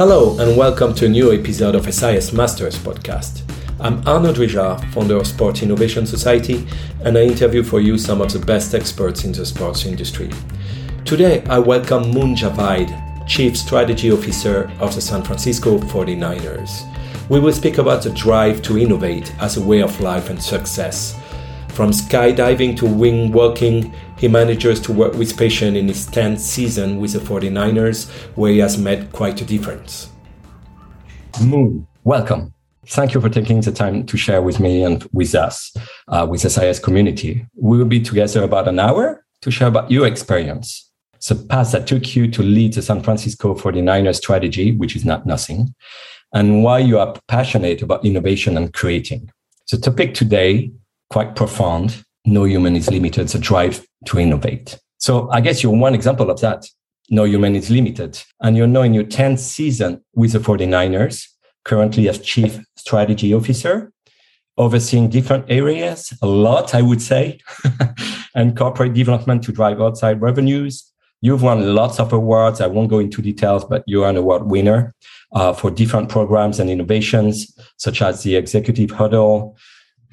Hello, and welcome to a new episode of SIS Masters podcast. I'm Arnaud Drijard, founder of Sport Innovation Society, and I interview for you some of the best experts in the sports industry. Today, I welcome Moon Javaid, Chief Strategy Officer of the San Francisco 49ers. We will speak about the drive to innovate as a way of life and success. From skydiving to wing walking, he manages to work with patients in his 10th season with the 49ers, where he has made quite a difference. Moon, welcome. Thank you for taking the time to share with me and with us, uh, with the SIS community. We will be together about an hour to share about your experience, the path that took you to lead the San Francisco 49ers strategy, which is not nothing, and why you are passionate about innovation and creating. The topic today, quite profound, no human is limited, the drive to innovate. So I guess you're one example of that. No human is limited. And you're now in your 10th season with the 49ers, currently as chief strategy officer, overseeing different areas, a lot, I would say, and corporate development to drive outside revenues. You've won lots of awards. I won't go into details, but you're an award winner uh, for different programs and innovations, such as the Executive Huddle,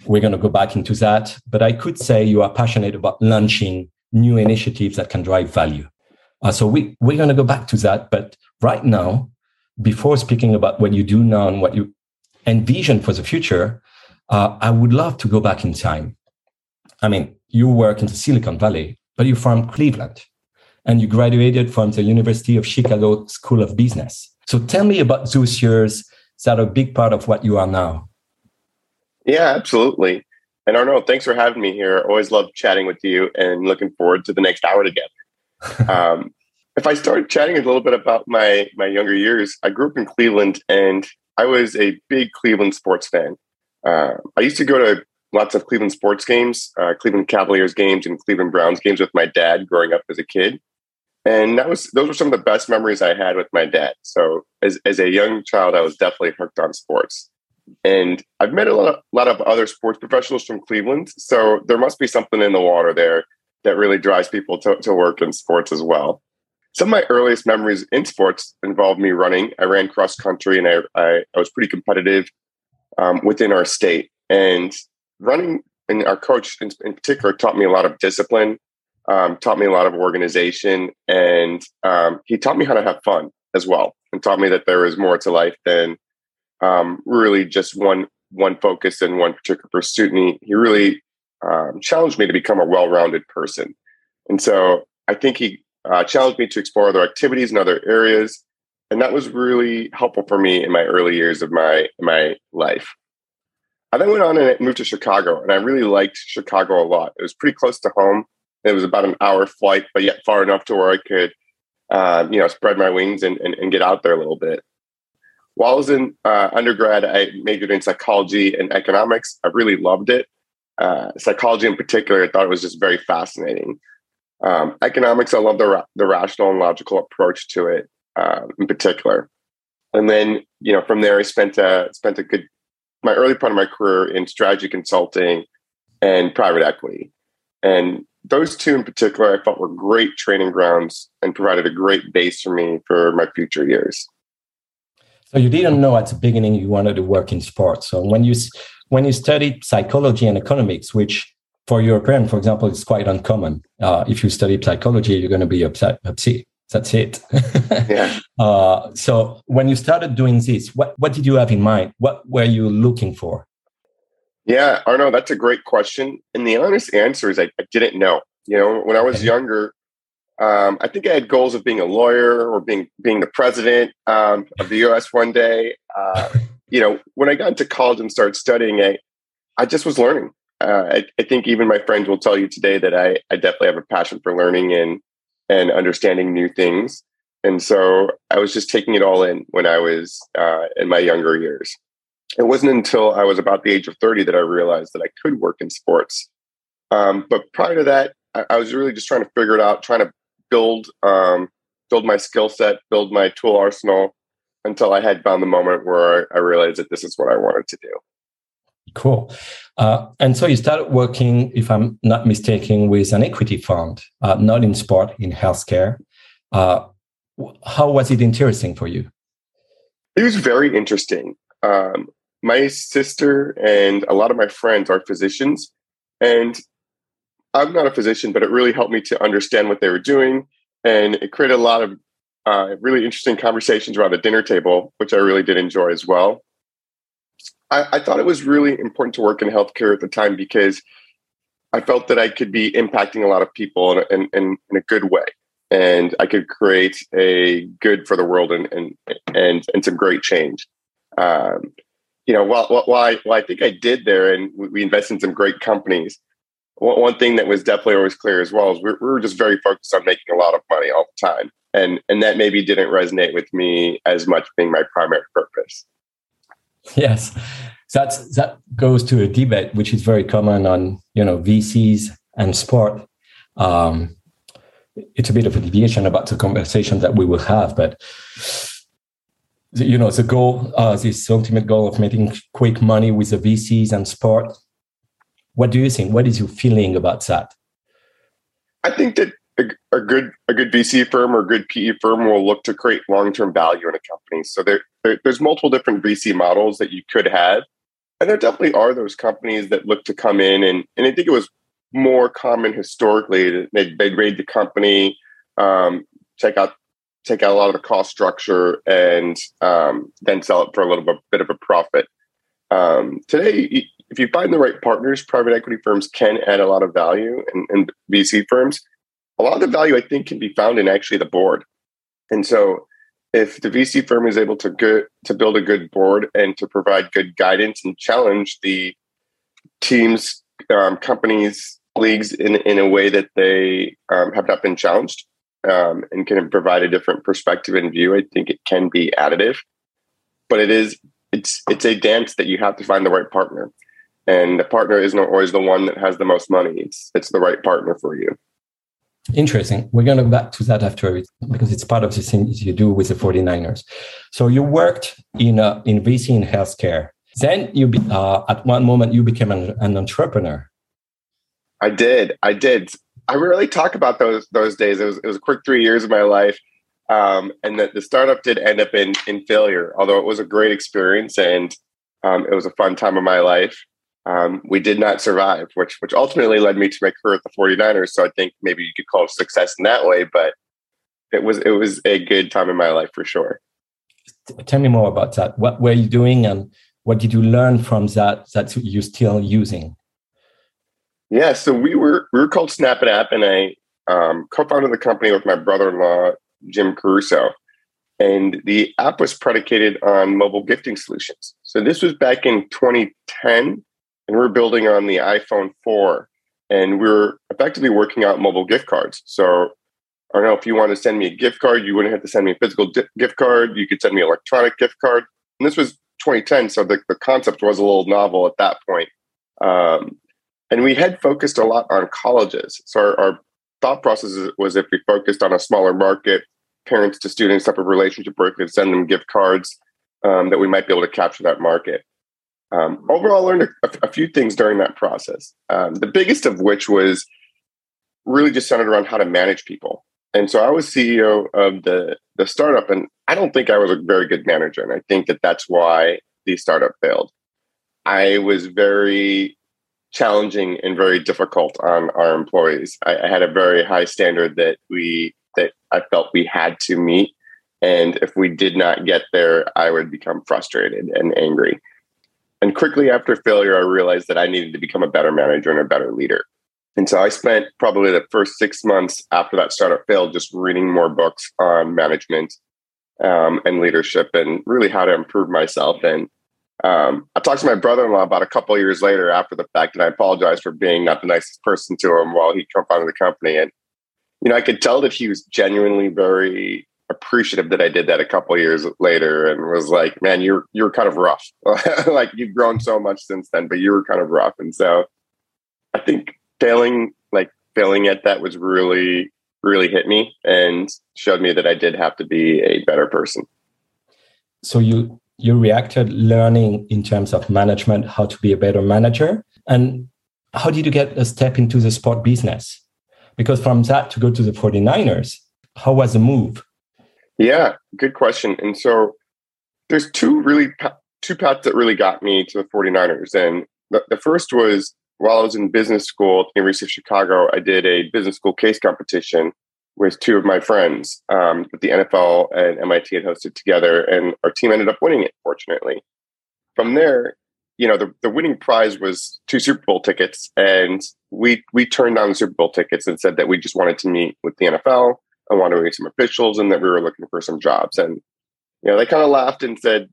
we're going to go back into that. But I could say you are passionate about launching new initiatives that can drive value. Uh, so we, we're going to go back to that. But right now, before speaking about what you do now and what you envision for the future, uh, I would love to go back in time. I mean, you work in the Silicon Valley, but you're from Cleveland and you graduated from the University of Chicago School of Business. So tell me about those years that are a big part of what you are now. Yeah, absolutely. And Arnaud, thanks for having me here. Always love chatting with you and looking forward to the next hour together. um, if I start chatting a little bit about my my younger years, I grew up in Cleveland and I was a big Cleveland sports fan. Uh, I used to go to lots of Cleveland sports games, uh, Cleveland Cavaliers games, and Cleveland Browns games with my dad growing up as a kid. And that was those were some of the best memories I had with my dad. So as as a young child, I was definitely hooked on sports. And I've met a lot, of, lot of other sports professionals from Cleveland. So there must be something in the water there that really drives people to, to work in sports as well. Some of my earliest memories in sports involved me running. I ran cross country and I, I, I was pretty competitive um, within our state. And running, and our coach in, in particular taught me a lot of discipline, um, taught me a lot of organization, and um, he taught me how to have fun as well, and taught me that there is more to life than um, really just one one focus and one particular pursuit. And he, he really um, challenged me to become a well-rounded person. And so I think he uh, challenged me to explore other activities in other areas, and that was really helpful for me in my early years of my my life. I then went on and moved to Chicago, and I really liked Chicago a lot. It was pretty close to home. It was about an hour flight, but yet far enough to where I could, uh, you know, spread my wings and, and, and get out there a little bit. While I was in uh, undergrad, I majored in psychology and economics. I really loved it. Uh, psychology, in particular, I thought it was just very fascinating. Um, economics, I love the ra- the rational and logical approach to it, uh, in particular. And then, you know, from there, I spent a spent a good my early part of my career in strategy consulting and private equity. And those two in particular, I felt were great training grounds and provided a great base for me for my future years. So you didn't know at the beginning you wanted to work in sports. So when you when you studied psychology and economics, which for European, for example, is quite uncommon. Uh, if you study psychology, you're going to be upset. upset. That's it. yeah. Uh, so when you started doing this, what what did you have in mind? What were you looking for? Yeah, Arnaud, that's a great question. And the honest answer is I, I didn't know. You know, when I was younger, um, I think I had goals of being a lawyer or being being the president um, of the U.S. one day. Uh, you know, when I got into college and started studying, I I just was learning. Uh, I, I, think even my friends will tell you today that I, I definitely have a passion for learning and and understanding new things. And so I was just taking it all in when I was uh, in my younger years. It wasn't until I was about the age of 30 that I realized that I could work in sports. Um, but prior to that, I, I was really just trying to figure it out, trying to build um, build my skill set, build my tool arsenal until I had found the moment where I realized that this is what I wanted to do. Cool. Uh, and so you started working, if I'm not mistaken, with an equity fund, uh, not in sport, in healthcare. Uh, how was it interesting for you? It was very interesting. Um, my sister and a lot of my friends are physicians, and I'm not a physician, but it really helped me to understand what they were doing, and it created a lot of uh, really interesting conversations around the dinner table, which I really did enjoy as well. I, I thought it was really important to work in healthcare at the time because I felt that I could be impacting a lot of people in, in, in, in a good way. And I could create a good for the world and and and, and some great change. Um, you know, while, while, I, while I think I did there, and we invested in some great companies, one, thing that was definitely always clear as well is we we were just very focused on making a lot of money all the time, and and that maybe didn't resonate with me as much being my primary purpose. Yes, that's that goes to a debate which is very common on you know VCs and sport. Um, it's a bit of a deviation about the conversation that we will have, but you know the goal, uh, this ultimate goal of making quick money with the VCs and sport. What do you think? What is your feeling about that? I think that a, a good a good VC firm or a good PE firm will look to create long term value in a company. So there, there, there's multiple different VC models that you could have, and there definitely are those companies that look to come in and and I think it was more common historically that they'd, they'd raid the company, um, take out take out a lot of the cost structure, and um, then sell it for a little bit, bit of a profit. Um, today, if you find the right partners, private equity firms can add a lot of value, and, and VC firms, a lot of the value I think can be found in actually the board. And so, if the VC firm is able to good to build a good board and to provide good guidance and challenge the teams, um, companies, leagues in, in a way that they um, have not been challenged um, and can provide a different perspective and view. I think it can be additive, but it is it's it's a dance that you have to find the right partner, and the partner isn't always the one that has the most money. It's it's the right partner for you. Interesting. We're going to go back to that after because it's part of the things you do with the 49ers. So you worked in a, in VC in healthcare. Then you be, uh, at one moment you became an, an entrepreneur. I did. I did. I really talk about those those days. It was it was a quick three years of my life, um, and the, the startup did end up in in failure. Although it was a great experience and um, it was a fun time of my life. Um, we did not survive, which which ultimately led me to my career at the 49ers. So I think maybe you could call it success in that way, but it was it was a good time in my life for sure. Tell me more about that. What were you doing, and what did you learn from that that you're still using? Yeah, so we were we were called Snap It App, and I um, co-founded the company with my brother-in-law Jim Caruso, and the app was predicated on mobile gifting solutions. So this was back in 2010, and we are building on the iPhone 4, and we are effectively working out mobile gift cards. So I don't know if you want to send me a gift card, you wouldn't have to send me a physical di- gift card. You could send me an electronic gift card. And this was 2010, so the, the concept was a little novel at that point. Um, and we had focused a lot on colleges. So our, our thought process was if we focused on a smaller market, parents to students type of relationship where we could send them gift cards, um, that we might be able to capture that market. Um, overall, I learned a, a, few things during that process. Um, the biggest of which was really just centered around how to manage people. And so I was CEO of the the startup, and I don't think I was a very good manager, and I think that that's why the startup failed. I was very challenging and very difficult on our employees. I, I, had a very high standard that we that I felt we had to meet, and if we did not get there, I would become frustrated and angry. And quickly after failure, I realized that I needed to become a better manager and a better leader. And so I spent probably the first six months after that startup failed just reading more books on management um, and leadership and really how to improve myself and um, I talked to my brother-in-law about a couple years later after the fact, and I apologized for being not the nicest person to him while he co-founded the company. And you know, I could tell that he was genuinely very appreciative that I did that a couple years later, and was like, "Man, you're you're kind of rough. like you've grown so much since then, but you were kind of rough." And so, I think failing, like failing at that, was really really hit me and showed me that I did have to be a better person. So you you reacted learning in terms of management, how to be a better manager. And how did you get a step into the sport business? Because from that to go to the 49ers, how was the move? Yeah, good question. And so there's two really two paths that really got me to the 49ers. And the, the first was while I was in business school at the University of Chicago, I did a business school case competition with two of my friends um, that the NFL and MIT had hosted together, and our team ended up winning it, fortunately. From there, you know, the, the winning prize was two Super Bowl tickets, and we we turned down the Super Bowl tickets and said that we just wanted to meet with the NFL and wanted to meet some officials, and that we were looking for some jobs. And you know, they kind of laughed and said,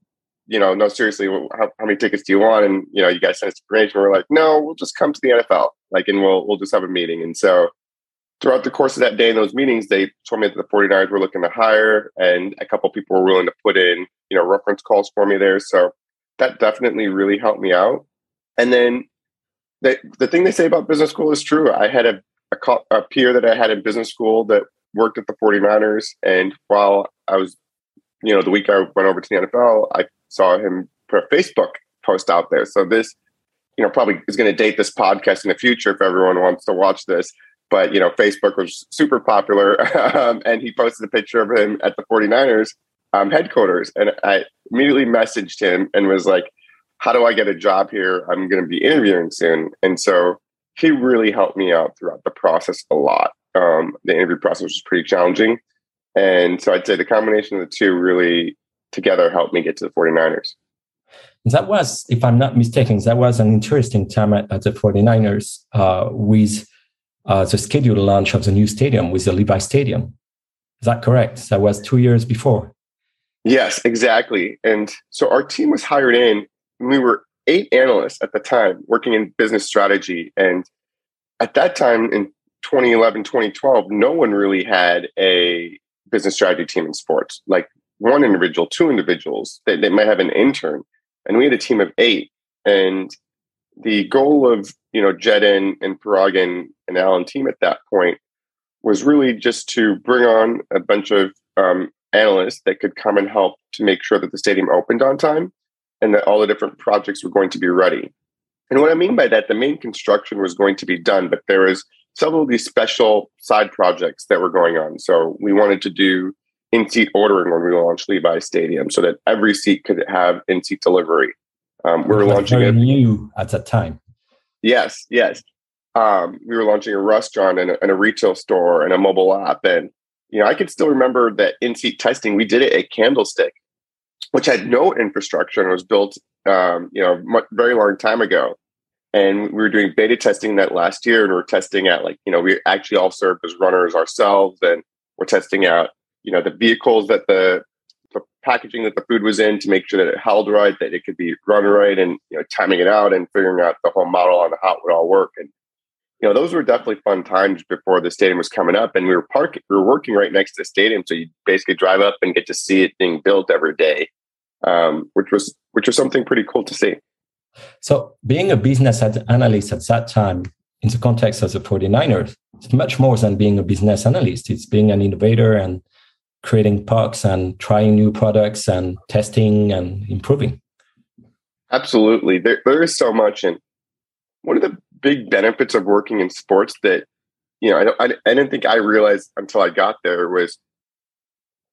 you know, no, seriously, how, how, many tickets do you want? And you know, you guys sent us information. We're like, no, we'll just come to the NFL, like, and we'll we'll just have a meeting. And so throughout the course of that day in those meetings, they told me that the 49ers were looking to hire, and a couple people were willing to put in, you know, reference calls for me there. So that definitely really helped me out. And then the the thing they say about business school is true. I had a, a, a peer that I had in business school that worked at the 49ers, and while I was, you know, the week I went over to the NFL, I saw him put a Facebook post out there. So this, you know, probably is going to date this podcast in the future if everyone wants to watch this. But you know facebook was super popular um, and he posted a picture of him at the 49ers um, headquarters. And i immediately messaged him and was like how do i get a job here? I'm going to be interviewing soon. And so he really helped me out throughout the process a lot um, the interview process was pretty challenging and so i'd say the combination of the two really together helped me get to the 49ers that was if i'm not mistaken that was an interesting time at, at the 49ers uh, with uh, the scheduled launch of the new stadium with the Levi Stadium. Is that correct? That was two years before. Yes, exactly. And so our team was hired in. We were eight analysts at the time working in business strategy. And at that time in 2011, 2012, no one really had a business strategy team in sports. Like one individual, two individuals, they, they might have an intern. And we had a team of eight. And the goal of you know Jeden and Paraag and, Alan team at that point was really just to bring on a bunch of um, analysts that could come and help to make sure that the stadium opened on time and that all the different projects were going to be ready. And what I mean by that, the main construction was going to be done, but there was several of these special side projects that were going on. So we wanted to do in-seat ordering when we launched Levi Stadium so that every seat could have in-seat delivery. Um, we were launching a new at that time. Yes, yes. Um, we were launching a restaurant and a, and a, retail store and a mobile app, and you know I can still remember that in-seat testing. We did it at Candlestick, which had no infrastructure and was built, um, you know, much, very long time ago. And we were doing beta testing that last year, and we we're testing out like you know we actually all served as runners ourselves, and we're testing out you know the vehicles that the the packaging that the food was in to make sure that it held right, that it could be run right, and you know, timing it out and figuring out the whole model on how it would all work. And you know, those were definitely fun times before the stadium was coming up, and we were parking, we were working right next to the stadium, so you basically drive up and get to see it being built every day, um, which was which was something pretty cool to see. So, being a business analyst at that time, in the context of the 49ers, it's much more than being a business analyst. It's being an innovator and creating pucks and trying new products and testing and improving. Absolutely. There, there is so much. And one of the big benefits of working in sports that, you know, I, don't, I, I didn't think I realized until I got there was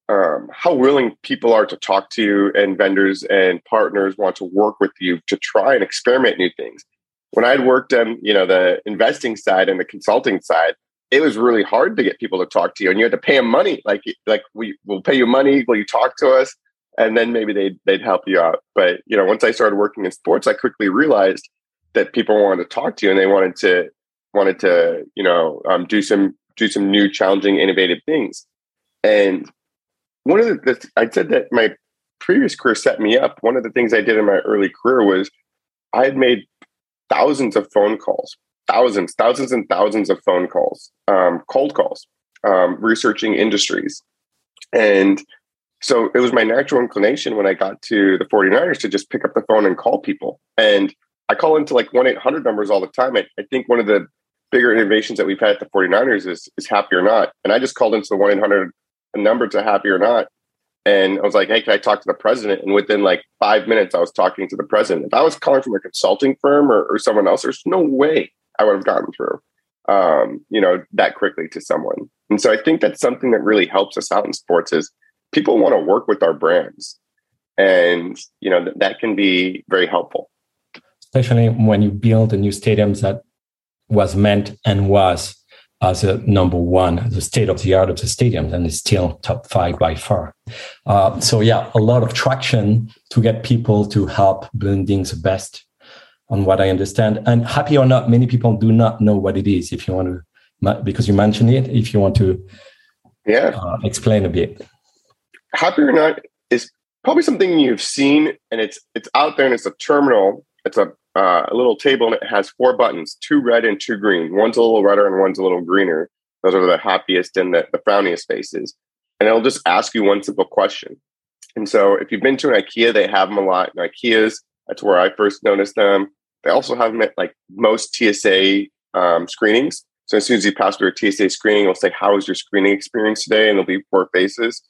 um, how willing people are to talk to you and vendors and partners want to work with you to try and experiment new things. When I'd worked on, you know, the investing side and the consulting side, it was really hard to get people to talk to you and you had to pay them money like like we will pay you money will you talk to us? And then maybe they'd they'd help you out. But you know once i started working in sports i quickly realized that people wanted to talk to you and they wanted to wanted to you know um, do some do some new challenging innovative things. And one of the, the i said that my previous career set me up one of the things i did in my early career was i had made thousands of phone calls thousands, thousands and thousands of phone calls, um, cold calls, um, researching industries. And so it was my natural inclination when I got to the 49ers to just pick up the phone and call people. And I call into like 1 800 numbers all the time. I, I, think one of the bigger innovations that we've had at the 49ers is, is Happy or Not. And I just called into the 1 800 number to Happy or Not and I was like, hey, can I talk to the president? And within like five minutes, I was talking to the president. If I was calling from a consulting firm or, or someone else, there's no way I would have gotten through, um, you know, that quickly to someone. And so I think that's something that really helps us out in sports is people want to work with our brands. and you know th- that can be very helpful especially when you build a new stadium that was meant and was as a number one, the state of the art of the stadium, and it's still top five by far. Uh, so yeah, a lot of traction to get people to help blending the best on what I understand. And happy or not, many people do not know what it is. If you want to, because you mentioned it, if you want to, yeah, uh, explain a bit. Happy or not is probably something you've seen, and it's it's out there, and it's a terminal. It's a uh, a little table and it has four buttons, two red and two green. One's a little redder and one's a little greener. Those are the happiest and the, the frowniest faces. And it'll just ask you one simple question. And so if you've been to an IKEA, they have them a lot. In IKEAs, that's where I first noticed them. They also have them at like most TSA um, screenings. So as soon as you pass through a TSA screening, it'll say, How was your screening experience today? And there'll be four faces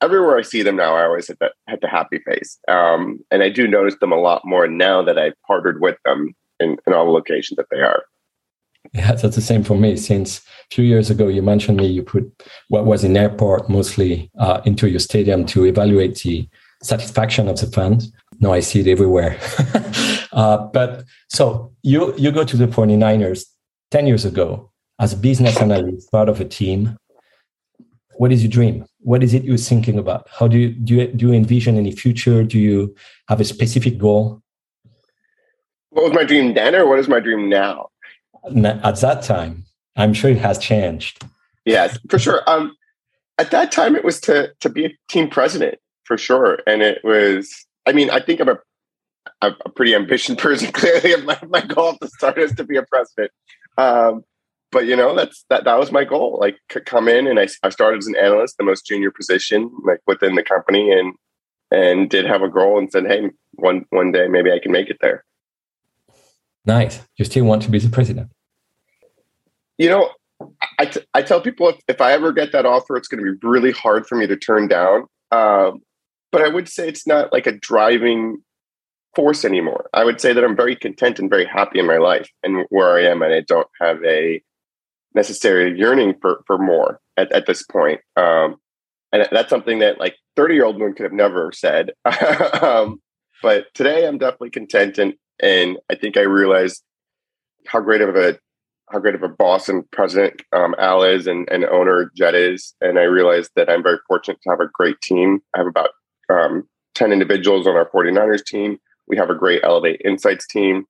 everywhere I see them now, I always hit the, happy face. Um, and I do notice them a lot more now that I've partnered with them in, in all the locations that they are. Yeah, that's the same for me. Since a few years ago, you mentioned me, you put what was in airport mostly uh, into your stadium to evaluate the satisfaction of the fans. Now I see it everywhere. uh, but so you you go to the 49ers 10 years ago as a business analyst, part of a team. What is your dream? what is it you're thinking about? How do you do you, do you envision any future? Do you have a specific goal? What was my dream then, or what is my dream now? At that time, I'm sure it has changed. Yes, for sure. Um, at that time, it was to to be a team president for sure, and it was. I mean, I think I'm a a pretty ambitious person. Clearly, my, my goal at the start is to be a president. Um, but you know that's that that was my goal like come in and I, I started as an analyst the most junior position like within the company and and did have a goal and said hey one one day maybe i can make it there. Nice. You still want to be the president? You know I, t- I tell people if, if i ever get that offer it's going to be really hard for me to turn down um, but i would say it's not like a driving force anymore. I would say that i'm very content and very happy in my life and where i am and i don't have a necessarily yearning for for more at, at this point. Um, and that's something that like 30 year old moon could have never said. um, but today I'm definitely content and and I think I realized how great of a how great of a boss and president um, Al is and, and owner Jed is. And I realized that I'm very fortunate to have a great team. I have about um, 10 individuals on our 49ers team. We have a great Elevate Insights team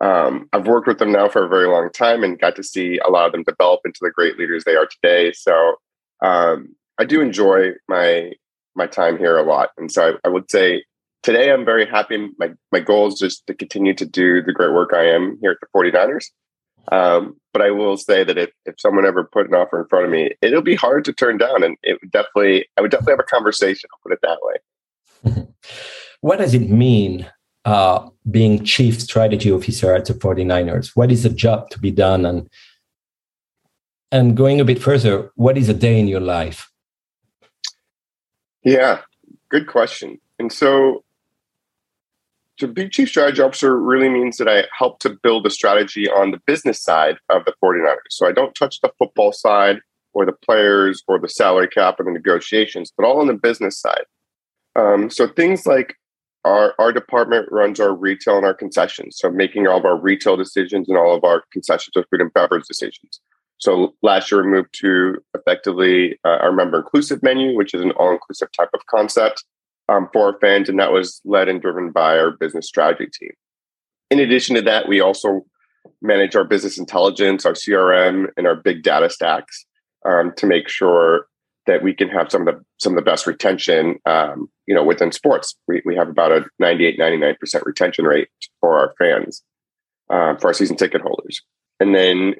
um, I've worked with them now for a very long time and got to see a lot of them develop into the great leaders they are today. So um, I do enjoy my my time here a lot, and so I, I, would say today I'm very happy. My my goal is just to continue to do the great work I am here at the 49ers. Um, but I will say that if, if someone ever put an offer in front of me, it'll be hard to turn down, and it would definitely I would definitely have a conversation. I'll put it that way. what does it mean uh, being chief strategy officer at the 49ers? What is the job to be done? And and going a bit further, what is a day in your life? Yeah, good question. And so to be chief strategy officer really means that I help to build a strategy on the business side of the 49ers. So I don't touch the football side or the players or the salary cap or the negotiations, but all on the business side. Um, so things like our, our department runs our retail and our concessions. So making all of our retail decisions and all of our concessions or food and beverage decisions. So last year we moved to effectively uh, our member inclusive menu, which is an all inclusive type of concept um, for our fans, and that was led and driven by our business strategy team. In addition to that, we also manage our business intelligence, our CRM, and our big data stacks um, to make sure that we can have some of the some of the best retention um, you know within sports. We, we have about a 98 99% retention rate for our fans uh, for our season ticket holders. And then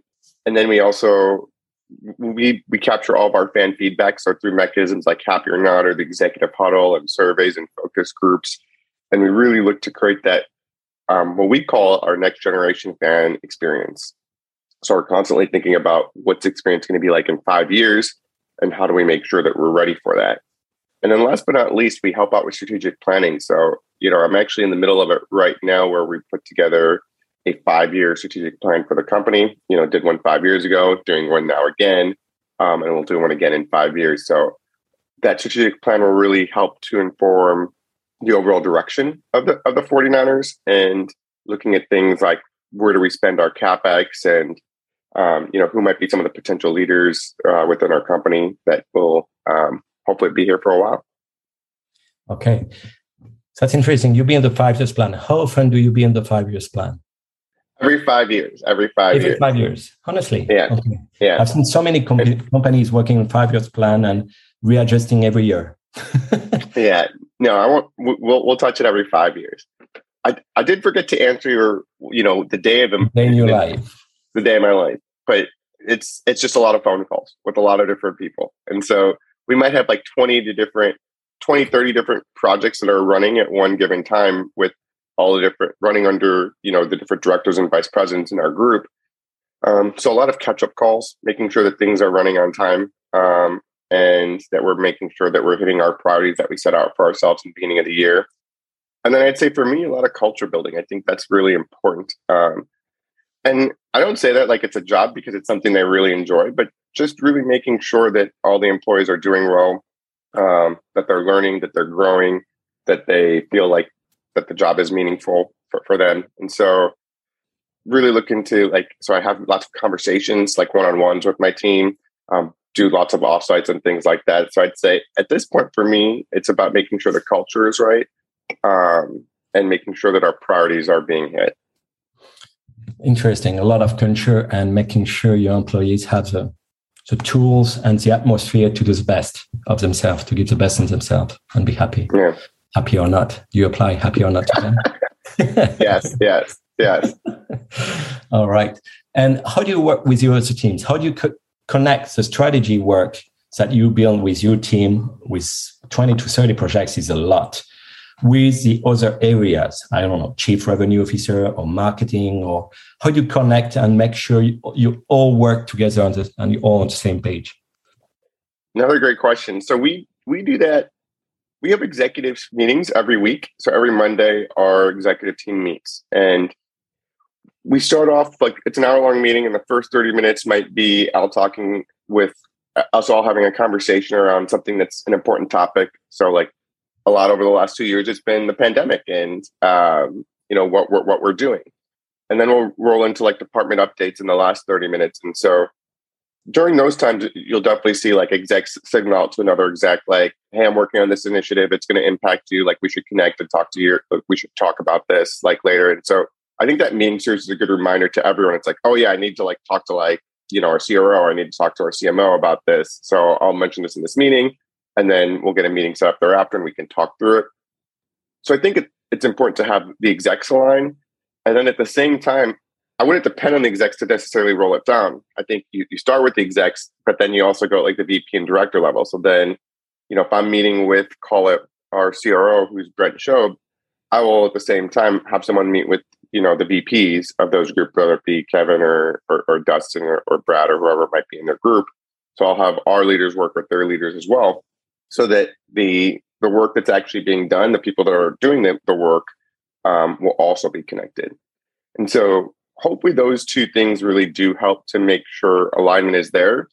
and then we also we we capture all of our fan feedback. So through mechanisms like happy or not or the executive huddle and surveys and focus groups and we really look to create that um, what we call our next generation fan experience. So we're constantly thinking about what's experience going to be like in five years and how do we make sure that we're ready for that? And then last but not least we help out with strategic planning. So you know i'm actually in the middle of it right now where we put together a five year strategic plan for the company. You know did one five years ago doing one now again um, and we'll do one again in five years. So that strategic plan will really help to inform the overall direction of the of the 49ers and looking at things like where do we spend our capex and um, you know who might be some of the potential leaders uh, within our company that will um, hopefully be here for a while. Okay, so that's interesting. You be in the five years plan. How often do you be in the five years plan? Every five years. Every five every years. Five years. Honestly. Yeah. Okay. Yeah. I've seen so many com- companies working on five years plan and readjusting every year. yeah. No, I won't. We'll we'll touch it every five years. I I did forget to answer your you know the day of the day in your life. The day of my life, but it's it's just a lot of phone calls with a lot of different people, and so we might have like twenty to different 20 30 different projects that are running at one given time with all the different running under you know the different directors and vice presidents in our group. Um, so a lot of catch up calls making sure that things are running on time um, and that we're making sure that we're hitting our priorities that we set out for ourselves in the beginning of the year. And then i'd say for me a lot of culture building i think that's really important. Um, and i don't say that like it's a job because it's something they really enjoy but just really making sure that all the employees are doing well um, that they're learning that they're growing that they feel like that the job is meaningful for, for them. And so really look into like so I have lots of conversations like one-on-ones with my team, um, do lots of offsites and things like that. So I'd say at this point for me, it's about making sure the culture is right um, and making sure that our priorities are being hit. Interesting. A lot of culture and making sure your employees have the the tools and the atmosphere to do the best of themselves, to give the best in themselves and be happy. Yeah happy or not? Do you apply happy or not to them? yes, yes, yes. All right. And how do you work with your other teams? How do you co- connect the strategy work that you build with your team with 20 to 30 projects is a lot with the other areas? I don't know, chief revenue officer or marketing, or how do you connect and make sure you, you all work together on the, and you're all on the same page? Another great question. So we we do that we have executive meetings every week. So every Monday, our executive team meets. And we start off like it's an hour long meeting, and the first 30 minutes might be Al talking with uh, us all having a conversation around something that's an important topic. So, like a lot over the last two years, it's been the pandemic and, um, you know, what, what, what we're doing. And then we'll roll into like department updates in the last 30 minutes. And so during those times, you'll definitely see like execs signal out to another exec, like, "Hey, I'm working on this initiative. It's going to impact you. Like, we should connect and talk to you. We should talk about this like later." And so, I think that meeting series is a good reminder to everyone. It's like, "Oh yeah, I need to like talk to like you know our CRO. I need to talk to our CMO about this." So I'll mention this in this meeting, and then we'll get a meeting set up thereafter, and we can talk through it. So I think it, it's important to have the execs align, and then at the same time, I wouldn't depend on the execs to necessarily roll it down. I think you, you start with the execs, but then you also go like the VP and director level. So then, you know, if I'm meeting with, call it our CRO, who's Brent Schoeb, I will at the same time have someone meet with, you know, the VPs of those groups, whether it be Kevin or, or, or Dustin or, or Brad or whoever might be in their group. So I'll have our leaders work with their leaders as well, so that the the work that's actually being done, the people that are doing the, the work, um, will also be connected. And so hopefully those two things really do help to make sure alignment is there.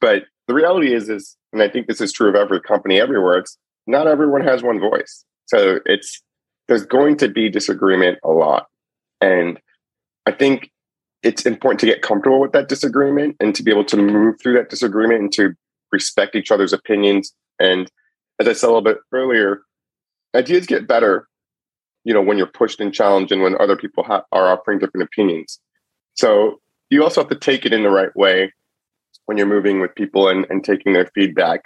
But the reality is, is, and I think this is true of every company everywhere, it's not everyone has one voice. So it's, there's going to be disagreement a lot. And I think it's important to get comfortable with that disagreement and to be able to move through that disagreement and to respect each other's opinions. And as I said a little bit earlier, ideas get better you know when you're pushed and challenged and when other people ha- are offering different opinions. So you also have to take it in the right way when you're moving with people and, and taking their feedback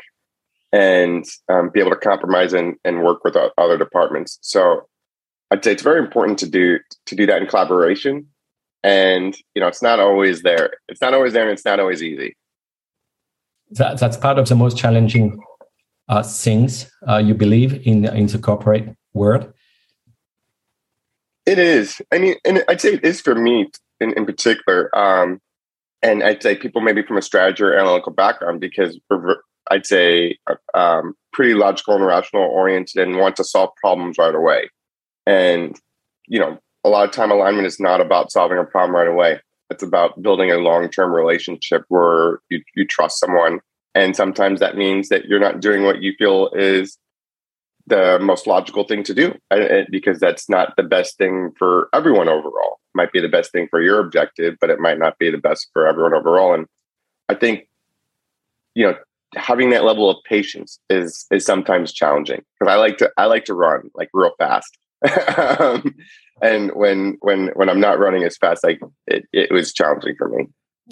and um, be able to compromise and, and work with other departments. So i'd say it's very important to do to do that in collaboration. And you know it's not always there it's not always there and it's not always easy. That, that's part of the most challenging uh, things uh, you believe in in the corporate world it is. I mean, and I'd say it is for me in, in particular. Um, and I'd say people maybe from a strategy or analytical background because I'd say, um, pretty logical and rational oriented and want to solve problems right away. And, you know, a lot of time alignment is not about solving a problem right away. It's about building a long term relationship where you, you trust someone. And sometimes that means that you're not doing what you feel is the most logical thing to do because that's not the best thing for everyone overall. It might be the best thing for your objective, but it might not be the best for everyone overall. And I think, you know, having that level of patience is is sometimes challenging because I like to I like to run like real fast. um, and when when when I'm not running as fast, like it, it was challenging for me.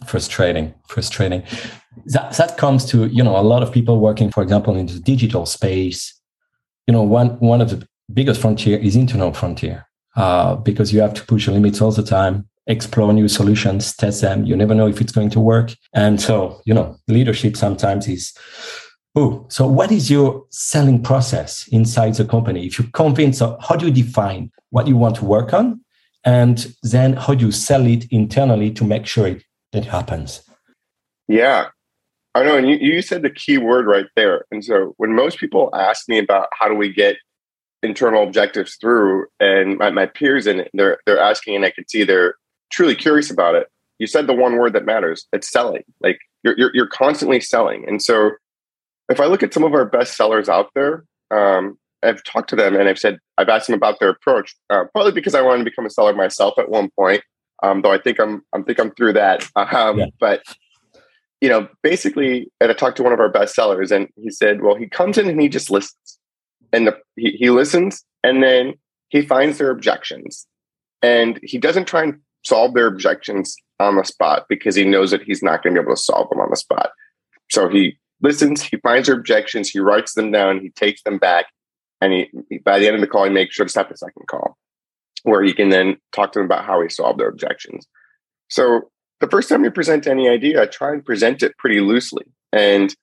Frustrating, frustrating. That that comes to you know a lot of people working, for example, in the digital space. You know, one one of the biggest frontier is internal frontier uh, because you have to push the limits all the time, explore new solutions, test them. You never know if it's going to work, and so you know, leadership sometimes is Oh, so what is your selling process inside the company? If you're convinced, of, how do you define what you want to work on? And then how do you sell it internally to make sure it, that happens? Yeah, I know. And you, you said the key word right there. And so when most people ask me about how do we get internal objectives through, and my, my peers it, they're, they're asking, and I can see they're truly curious about it. You said the one word that matters. It's selling. Like you're, you're, you're constantly selling. And so if I look at some of our best sellers out there, um, I've talked to them and I've said I've asked them about their approach, uh, probably because I wanted to become a seller myself at one point. Um, though I think I'm I think I'm through that. Um, yeah. But you know, basically, and I talked to one of our best sellers, and he said, "Well, he comes in and he just listens, and the, he, he listens, and then he finds their objections, and he doesn't try and solve their objections on the spot because he knows that he's not going to be able to solve them on the spot. So he listens, he finds their objections, he writes them down, he takes them back, and he, by the end of the call, he makes sure to set the second call where he can then talk to them about how he solved their objections. So the first time you present any idea, I try and present it pretty loosely. And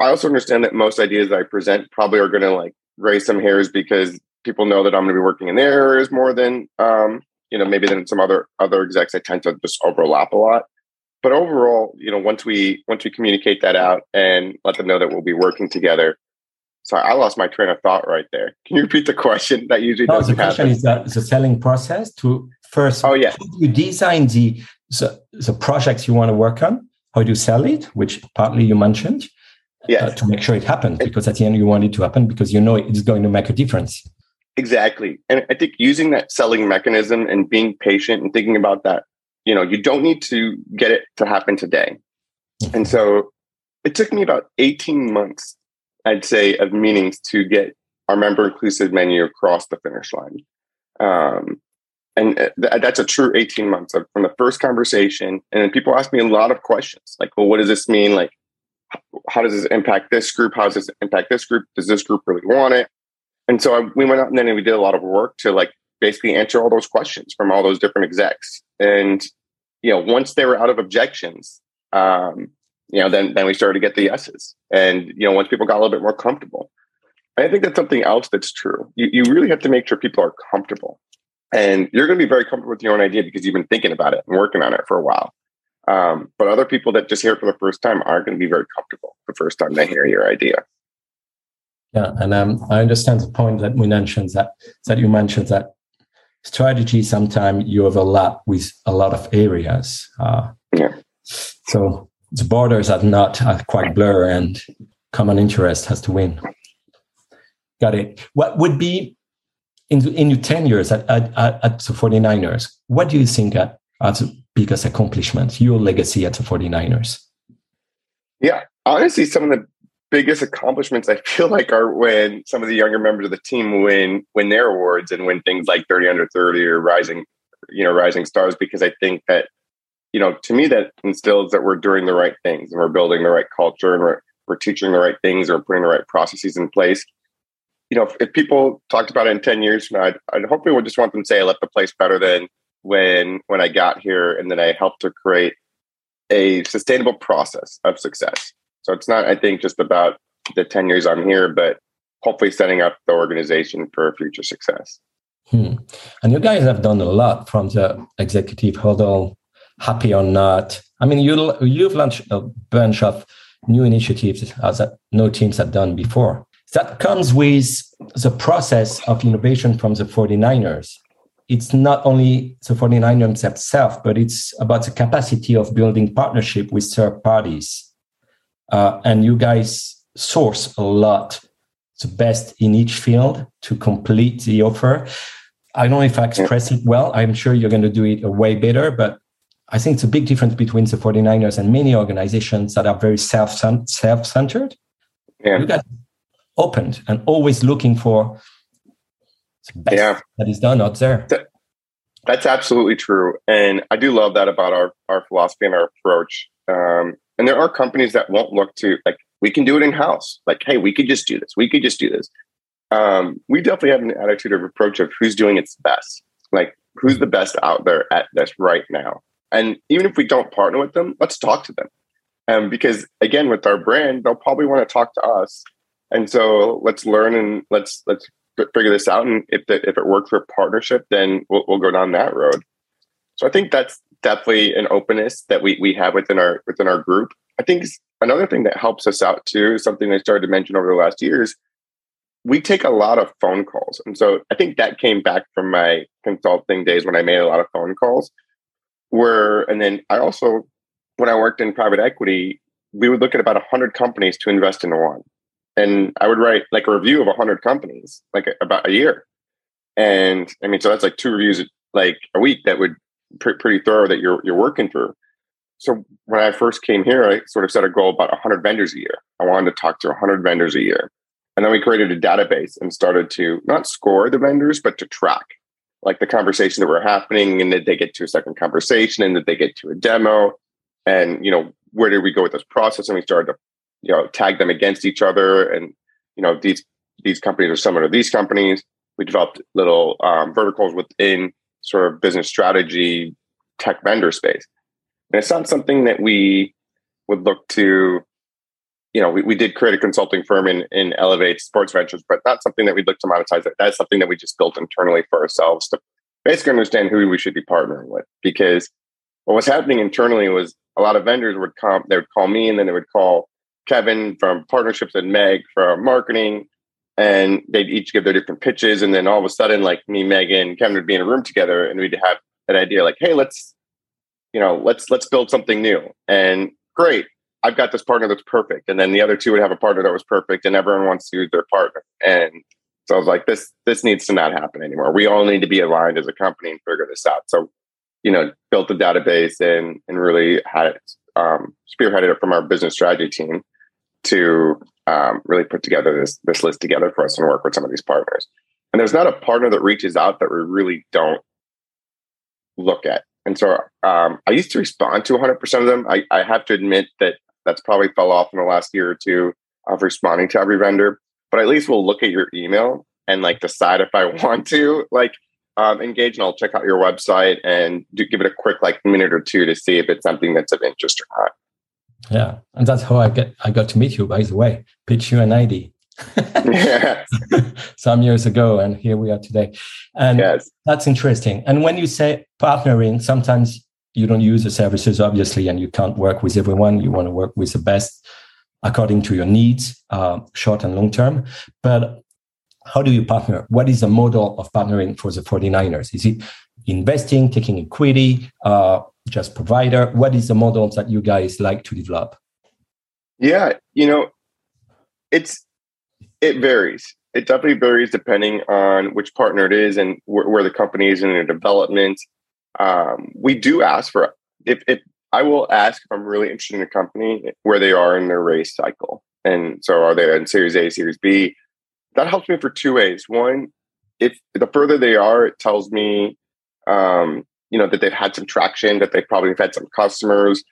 I also understand that most ideas that I present probably are going to like raise some hairs because people know that I'm going to be working in their areas more than um, you know maybe than some other other execs. I tend to just overlap a lot but overall, you know, once we once we communicate that out and let them know that we'll be working together. Sorry, I lost my train of thought right there. Can you repeat the question? That usually no, doesn't the question happen. is that the selling process to first. Oh yeah. you design the, the the projects you want to work on? How do you sell it? Which partly you mentioned. Yeah. Uh, to make sure it happens, because at the end you want it to happen because you know it's going to make a difference. Exactly, and I think using that selling mechanism and being patient and thinking about that you know, you don't need to get it to happen today. Mm-hmm. And so it took me about 18 months, I'd say, of meetings to get our member inclusive menu across the finish line. Um, and uh, th- that's a true 18 months of, from the first conversation. And then people ask me a lot of questions like, well, what does this mean? Like, how does this impact this group? How does this impact this group? Does this group really want it? And so I, we went out and then we did a lot of work to like basically answer all those questions from all those different execs. And you know, once they were out of objections, um, you know, then then we started to get the yeses. And you know, once people got a little bit more comfortable, I think that's something else that's true. You you really have to make sure people are comfortable, and you're going to be very comfortable with your own idea because you've been thinking about it and working on it for a while. Um, but other people that just hear it for the first time aren't going to be very comfortable the first time they hear your idea. Yeah, and um, I understand the point that we mentioned that that you mentioned that strategy sometimes you overlap with a lot of areas. Uh, yeah. So the borders are not are quite blur and common interest has to win. Got it. What would be in, in your 10 years at, at, at the 49ers, what do you think are, are the biggest accomplishments, your legacy at the 49ers? Yeah, honestly, some of the biggest accomplishments I feel like are when some of the younger members of the team win win their awards and win things like 30 under 30 or rising, you know, rising stars because I think that, you know, to me that instills that we're doing the right things and we're building the right culture and we're we're teaching the right things or putting the right processes in place. You know, if, if people talked about it in 10 years from now, I'd, I'd hopefully would just want them to say I left the place better than when when I got here and then I helped to create a sustainable process of success so it's not, I think, just about the 10 years I'm here, but hopefully setting up the organization for future success. Hmm. And you guys have done a lot from the executive huddle, happy or not. I mean, you, you've launched a bunch of new initiatives as no teams have done before. That comes with the process of innovation from the 49ers. It's not only the 49ers themselves, but it's about the capacity of building partnership with third parties uh, and you guys source a lot the best in each field to complete the offer. I don't know if I express it well. I'm sure you're going to do it a way better, but I think it's a big difference between the 49ers and many organizations that are very self self centered. Yeah. You got opened and always looking for the best yeah. that is done out there. That, that's absolutely true, and I do love that about our our philosophy and our approach. Um, and there are companies that won't look to like we can do it in house. Like, hey, we could just do this. We could just do this. Um, we definitely have an attitude of approach of who's doing its best. Like, who's the best out there at this right now? And even if we don't partner with them, let's talk to them. Um, because again, with our brand, they'll probably want to talk to us. And so let's learn and let's let's figure this out. And if the, if it works for partnership, then we'll, we'll go down that road. So I think that's definitely an openness that we we have within our within our group. I think another thing that helps us out too, is something I started to mention over the last years, we take a lot of phone calls. And so I think that came back from my consulting days when I made a lot of phone calls. Where and then I also when I worked in private equity, we would look at about 100 companies to invest in one. And I would write like a review of 100 companies, like about a year. And I mean, so that's like two reviews like a week that would pr- pretty thorough that you're you're working through. So when I first came here, I sort of set a goal about 100 vendors a year. I wanted to talk to 100 vendors a year. And then we created a database and started to not score the vendors, but to track like the conversation that were happening and did they get to a second conversation and did they get to a demo. And you know where did we go with this process? And we started to you know tag them against each other. And you know these these companies are similar to these companies. We developed little um, verticals within sort of business strategy tech vendor space. And it's not something that we would look to you know we, we did create a consulting firm in, in elevate sports ventures but not something that we'd look to monetize that's something that we just built internally for ourselves to basically understand who we should be partnering with. Because what was happening internally was a lot of vendors would come they would call me and then they would call kevin from partnerships and meg from marketing and they'd each give their different pitches and then all of a sudden like me megan kevin would be in a room together and we'd have an idea like hey let's you know let's let's build something new. And great i've got this partner that's perfect. And then the other two would have a partner that was perfect and everyone wants to use their partner. And so i was like this this needs to not happen anymore. We all need to be aligned as a company and figure this out. So you know built the database and and really had it um, spearheaded it from our business strategy team to um, really put together this this list together for us and work with some of these partners. And there's not a partner that reaches out that we really don't look at. And so um, I used to respond to 100% of them. I, I, have to admit that that's probably fell off in the last year or two of responding to every vendor. But at least we'll look at your email and like decide if I want to like um, engage, and I'll check out your website and do, give it a quick like minute or two to see if it's something that's of interest or not. Yeah, and that's how I get I got to meet you. By the way, pitch you an ID. some years ago and here we are today and yes. that's interesting and when you say partnering sometimes you don't use the services obviously and you can't work with everyone. You want to work with the best according to your needs uh, short and long term. But how do you partner? What is the model of partnering for the 49ers? Is it investing taking equity uh, just provider? What is the model that you guys like to develop? Yeah you know it's it varies. It definitely varies depending on which partner it is and wh- where the company is in their development. Um, we do ask for if, if I will ask if I'm really interested in a company where they are in their race cycle. And so are they in Series A, Series B? That helps me for two ways. One, if the further they are, it tells me, um, you know, that they've had some traction, that they probably have had some customers,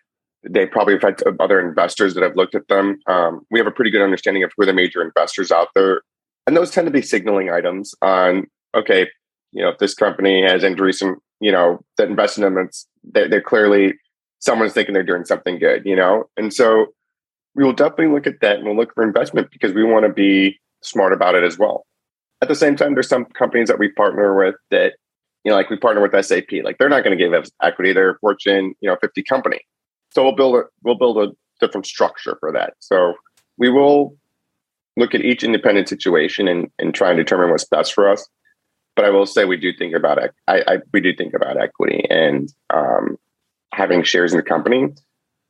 they probably have had other investors that have looked at them. Um, we have a pretty good understanding of who the major investors out there, and those tend to be signaling items on okay, you know, if this company has recent, you know, that invest in them, it's they're, they're clearly someone's thinking they're doing something good, you know, and so we will definitely look at that and we'll look for investment because we want to be smart about it as well. At the same time, there's some companies that we partner with that, you know, like we partner with SAP, like they're not going to give us equity. They're a Fortune, you know, 50 company so we'll build a we'll build a different structure for that. So we will look at each independent situation and, and try and determine what's best for us. But I will say we do think about it. I, I we do think about equity and um, having shares in the company,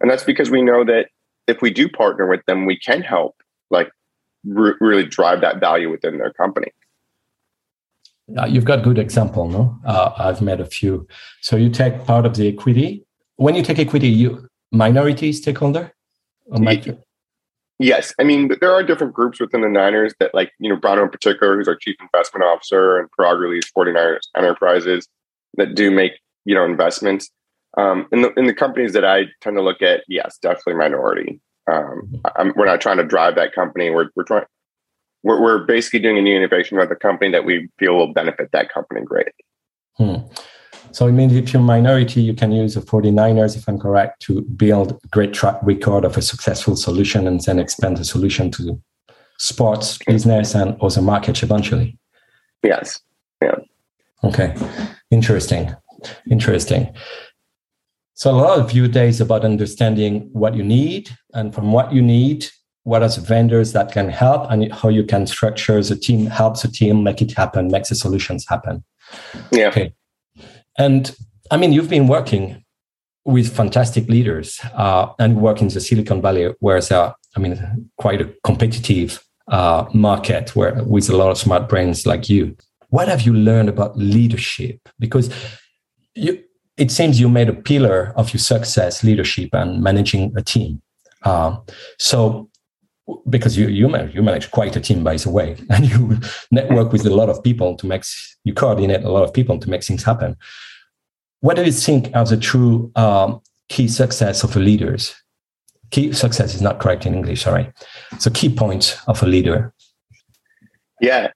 and that's because we know that if we do partner with them, we can help like re- really drive that value within their company. Uh, you've got good example, no? Uh, I've met a few. So you take part of the equity. When you take equity, you minority stakeholder. Yes, I mean there are different groups within the Niners that, like you know, Brono in particular, who's our chief investment officer, and Paraag release 49ers Enterprises that do make you know investments. Um, in the in the companies that I tend to look at, yes, definitely minority. Um, I'm, we're not trying to drive that company. We're we're trying. We're, we're basically doing a new innovation with the company that we feel will benefit that company greatly. Hmm. So it means if you're minority, you can use the 49ers, if I'm correct, to build a great track record of a successful solution and then expand the solution to sports, business, and other markets eventually. Yes. Yeah. Okay. Interesting. Interesting. So a lot of you days about understanding what you need, and from what you need, what are the vendors that can help, and how you can structure the team, help the team make it happen, make the solutions happen. Yeah. Okay. And I mean, you've been working with fantastic leaders uh, and work in the Silicon Valley, where it's a, I mean, quite a competitive uh, market where with a lot of smart brains like you. What have you learned about leadership? Because you, it seems you made a pillar of your success leadership and managing a team. Uh, so because you you manage, you manage quite a team by the way, and you network with a lot of people to make you coordinate a lot of people to make things happen. What do you think are the true um, key success of leaders? Key success is not correct in English. Sorry. So key points of a leader. Yeah,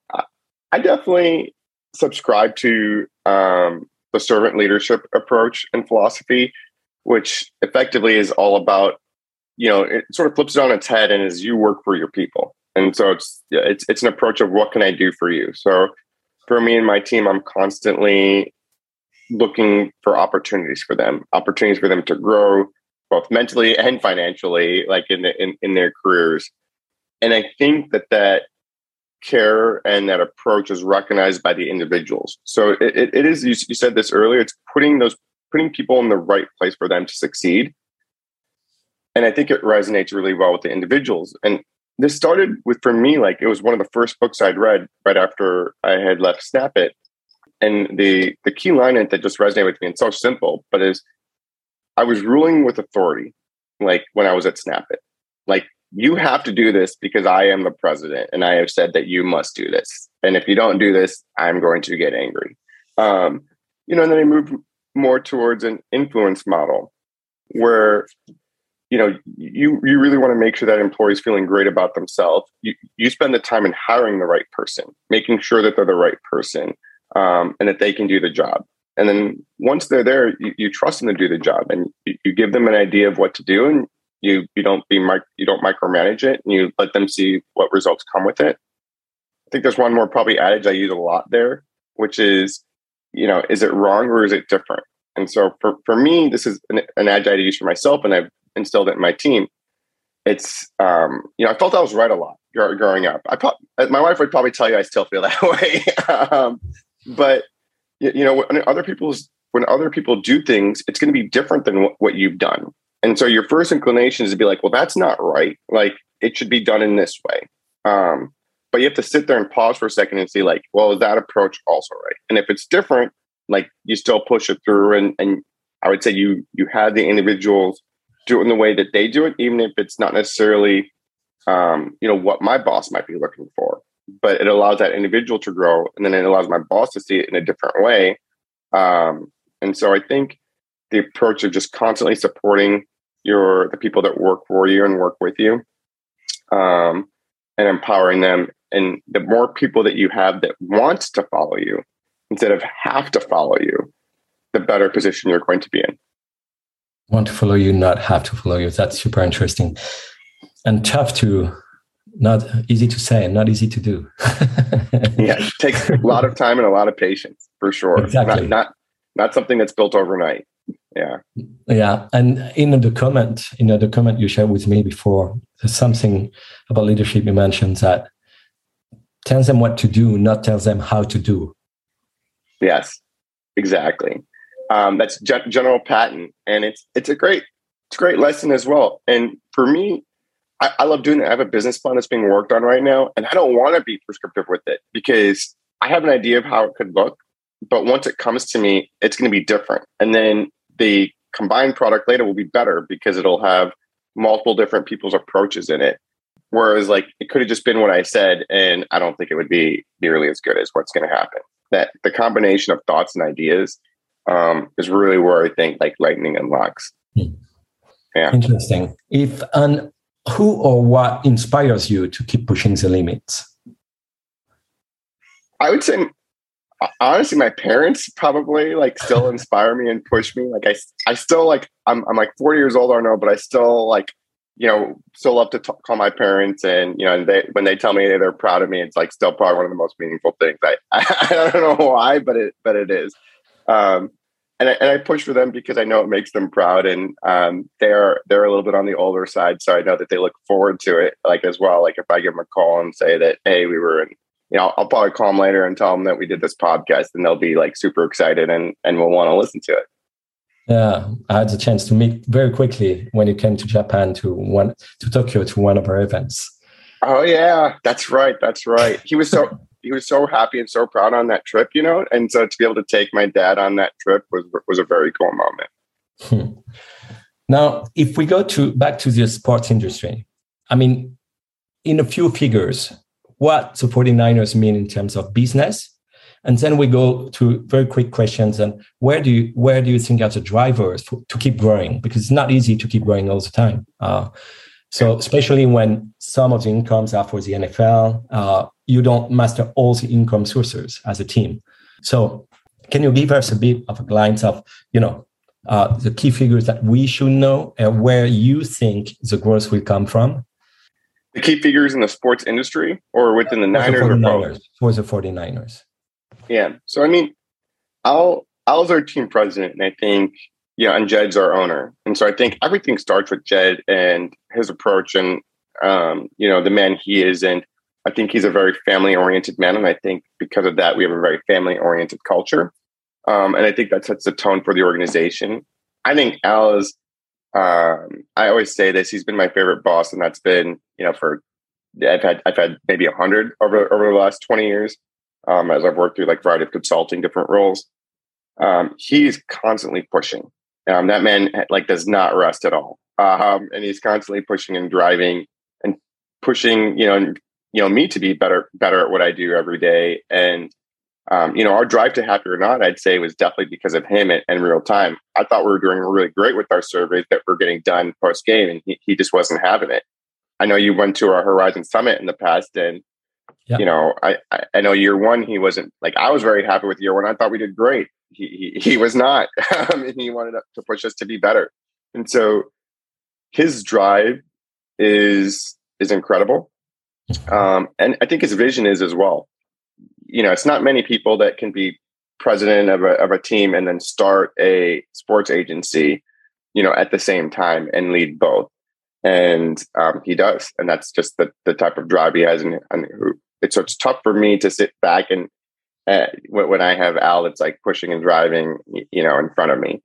I definitely subscribe to um, the servant leadership approach and philosophy, which effectively is all about, you know, it sort of flips it on its head and is you work for your people. And so it's it's it's an approach of what can I do for you. So for me and my team, I'm constantly looking for opportunities for them, opportunities for them to grow both mentally and financially, like in the, in, in their careers. And I think that that care and that approach is recognized by the individuals. So it, it is, you, you said this earlier, it's putting those, putting people in the right place for them to succeed. And I think it resonates really well with the individuals. And this started with, for me, like it was one of the first books I'd read right after I had left Snapit. And the, the key line that just resonated with me and so simple, but is I was ruling with authority, like when I was at Snapit. Like you have to do this because I am the president and I have said that you must do this. And if you don't do this, I'm going to get angry. Um, you know, and then I moved more towards an influence model where you know you you really want to make sure that employees feeling great about themselves you, you spend the time in hiring the right person making sure that they're the right person um, and that they can do the job. And then once they're there you, you trust them to do the job and you, you, give them an idea of what to do and you you don't be you don't micromanage it and you let them see what results come with it. I think there's one more probably adage i use a lot there which is you know is it wrong or is it different? And so for, for me this is an, an adage i use for myself and i've instilled it in my team. It's um, you know i felt i was right a lot growing up. I pro- my wife would probably tell you i still feel that way. Um, but you know when other people's when other people do things it's going to be different than what, what you've done and so your first inclination is to be like, well, that's not right. Like it should be done in this way. Um, but you have to sit there and pause for a second and see, like, well, is that approach also right? And if it's different, like you still push it through. And and I would say you you have the individuals do it in the way that they do it, even if it's not necessarily um, you know, what my boss might be looking for. But it allows that individual to grow and then it allows my boss to see it in a different way. Um, and so I think the approach of just constantly supporting your the people that work for you and work with you um, and empowering them and the more people that you have that want to follow you instead of have to follow you the better position you're going to be in. Want to follow you not have to follow you. That's super interesting. And tough to not easy to say and not easy to do. Yeah it takes a lot of time and a lot of patience for sure. Exactly. not, not not something that's built overnight. Yeah. Yeah and in the comment in the comment you shared with me before there's something about leadership you mentioned that tells them what to do not tells them how to do. Yes exactly. Um, that's Gen- general Patton and it's it's a great it's a great lesson as well. And for me I, I love doing it. I have a business plan that's being worked on right now, and I don't want to be prescriptive with it because I have an idea of how it could look. But once it comes to me, it's going to be different. And then the combined product later will be better because it'll have multiple different people's approaches in it. Whereas, like, it could have just been what I said, and I don't think it would be nearly as good as what's going to happen. That the combination of thoughts and ideas um, is really where I think like lightning unlocks. Yeah. Interesting. If and who or what inspires you to keep pushing the limits? I would say honestly my parents probably like still inspire me and push me. Like i i still like i'm i'm like 40 years old i know but i still like you know still love to call my parents and you know and they when they tell me they're proud of me it's like still probably one of the most meaningful things. I i, I don't know why but it but it is. Um and I, and I push for them because I know it makes them proud, and um, they're they're a little bit on the older side, so I know that they look forward to it, like as well. Like if I give them a call and say that, hey, we were in, you know, I'll probably call them later and tell them that we did this podcast, and they'll be like super excited and and will want to listen to it. Yeah, I had the chance to meet very quickly when you came to Japan to one to Tokyo to one of our events. Oh yeah, that's right, that's right. He was so he was so happy and so proud on that trip, you know. And so to be able to take my dad on that trip was was a very cool moment. Hmm. Now, if we go to back to the sports industry, I mean, in a few figures, what the 49ers mean in terms of business, and then we go to very quick questions and where do you where do you think are the drivers for, to keep growing because it's not easy to keep growing all the time uh, so especially when some of the incomes are for the nfl uh, you don't master all the income sources as a team. So can you give us a bit of a glance of, you know, uh, the key figures that we should know and where you think the growth will come from? The key figures in the sports industry or within the Niners for the 49ers, for the 49ers. Yeah. So, I mean, Al, Al's our team president, and I think, yeah, and Jed's our owner. And so I think everything starts with Jed and his approach and, um, you know, the man he is. And I think he's a very family oriented man. And I think because of that, we have a very family oriented culture. Um, and I think that sets the tone for the organization. I think Al is, um, I always say this, he's been my favorite boss. And that's been, you know, for, I've had, I've had maybe a hundred over, over the last 20 years. Um, as I've worked through like variety of consulting, different roles. Um, he's constantly pushing. Um, that man like does not rest at all. Um, and he's constantly pushing and driving and pushing, you know, you know me to be better better at what I do every day. And um, you know, our drive to happy or not, I'd say was definitely because of him in, real time. I thought we were doing really great with our surveys that we're getting done post game, and he, he just wasn't having it. I know you went to our Horizon Summit in the past, and yeah. you know, I, I, I know year one he wasn't like I was very happy with year one. I thought we did great. He he, he was not, and he wanted to push us to be better. And so his drive is is incredible. Um, and I think his vision is as well. You know, it's not many people that can be president of a, of a team and then start a sports agency, you know, at the same time and lead both. And um, he does. And that's just the, the type of drive he has. And, and it's, so it's tough for me to sit back and uh, when I have Al, it's like pushing and driving, you know, in front of me.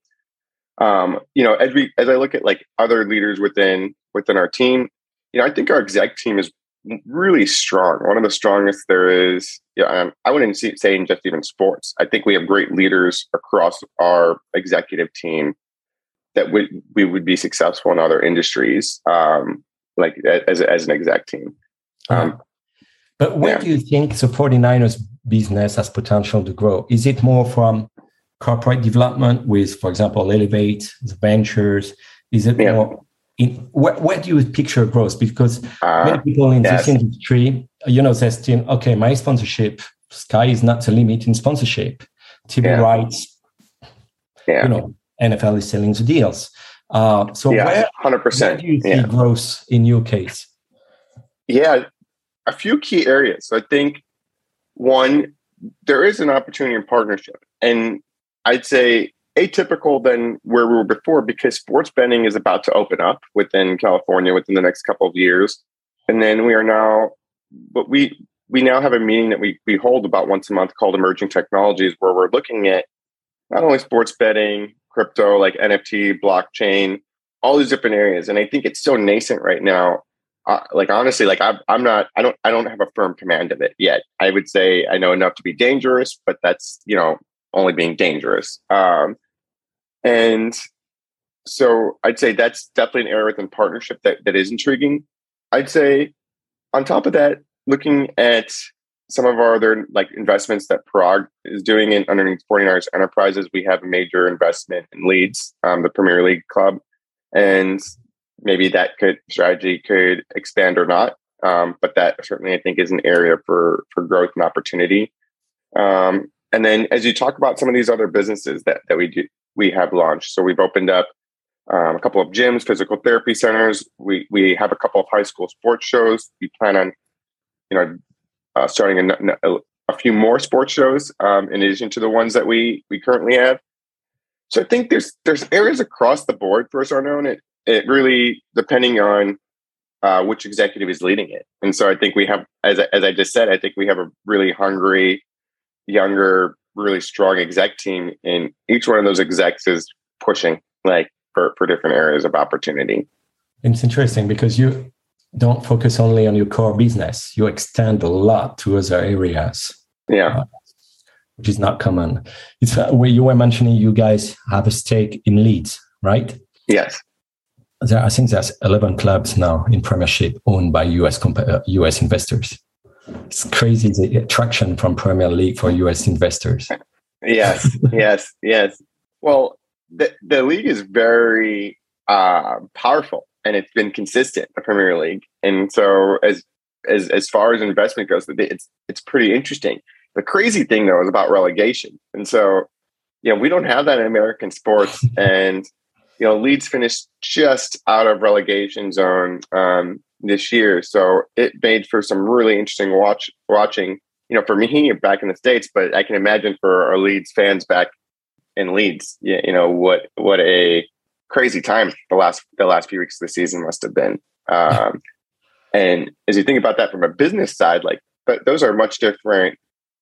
Um, you know, as we as I look at like other leaders within within our team, you know, I think our exec team is really strong. One of the strongest there is. Yeah, um, I wouldn't say in just even sports. I think we have great leaders across our executive team that would we would be successful in other industries, um, like as as an exec team. Um, but where yeah. do you think the 49ers business has potential to grow? Is it more from corporate development with, for example, Elevate, the ventures? Is it yeah. more in where, where do you picture growth? Because uh, many people in yes. this industry, you know, they're still okay. My sponsorship sky is not the limit in sponsorship. TV yeah. rights, yeah. you know, NFL is selling the deals. Uh, so yeah, where, 100%. where do you see yeah. growth in your case? Yeah, a few key areas. I think one, there is an opportunity in partnership, and I'd say atypical than where we were before because sports betting is about to open up within California within the next couple of years. And then we are now, but we we now have a meeting that we we hold about once a month called Emerging Technologies, where we're looking at not only sports betting, crypto like NFT, blockchain, all these different areas. And I think it's so nascent right now. uh, like honestly, like I'm, I'm not, I don't, I don't have a firm command of it yet. I would say I know enough to be dangerous, but that's you know only being dangerous. Um, and so I'd say that's definitely an area within partnership that that is intriguing. I'd say on top of that, looking at some of our other like investments that Paraag is doing in underneath 49ers Enterprises, we have a major investment in Leeds, um, the Premier League club, and maybe that could strategy could expand or not. Um, but that certainly I think is an area for for growth and opportunity. Um, and then as you talk about some of these other businesses that that we do we have launched, so we've opened up um, a couple of gyms, physical therapy centers. We we have a couple of high school sports shows. We plan on, you know, uh, starting a, a, few more sports shows um, in addition to the ones that we we currently have. So I think there's there's areas across the board for us, Arnaud. It it really depending on uh, which executive is leading it. And so I think we have, as as I just said, I think we have a really hungry, younger, really strong exec team, and each one of those execs is pushing like for for different areas of opportunity. It's interesting because you don't focus only on your core business; you extend a lot to other areas. Yeah. Uh, which is not common. It's uh, where you were mentioning you guys have a stake in Leeds, right? Yes. There, I think there's 11 clubs now in Premiership owned by US comp- uh, US investors. It's crazy the attraction from Premier League for US investors. yes, yes, yes. Well, the, the league is very uh, powerful and it's been consistent, the Premier League. And so as as as far as investment goes, it's it's pretty interesting. The crazy thing though is about relegation. And so, you know, we don't have that in American sports. and you know, Leeds finished just out of relegation zone um, this year, so it made for some really interesting watch watching. You know, for me back in the states, but I can imagine for our Leeds fans back in Leeds, you, you know what what a crazy time the last the last few weeks of the season must have been. Um, and as you think about that from a business side, like but those are much different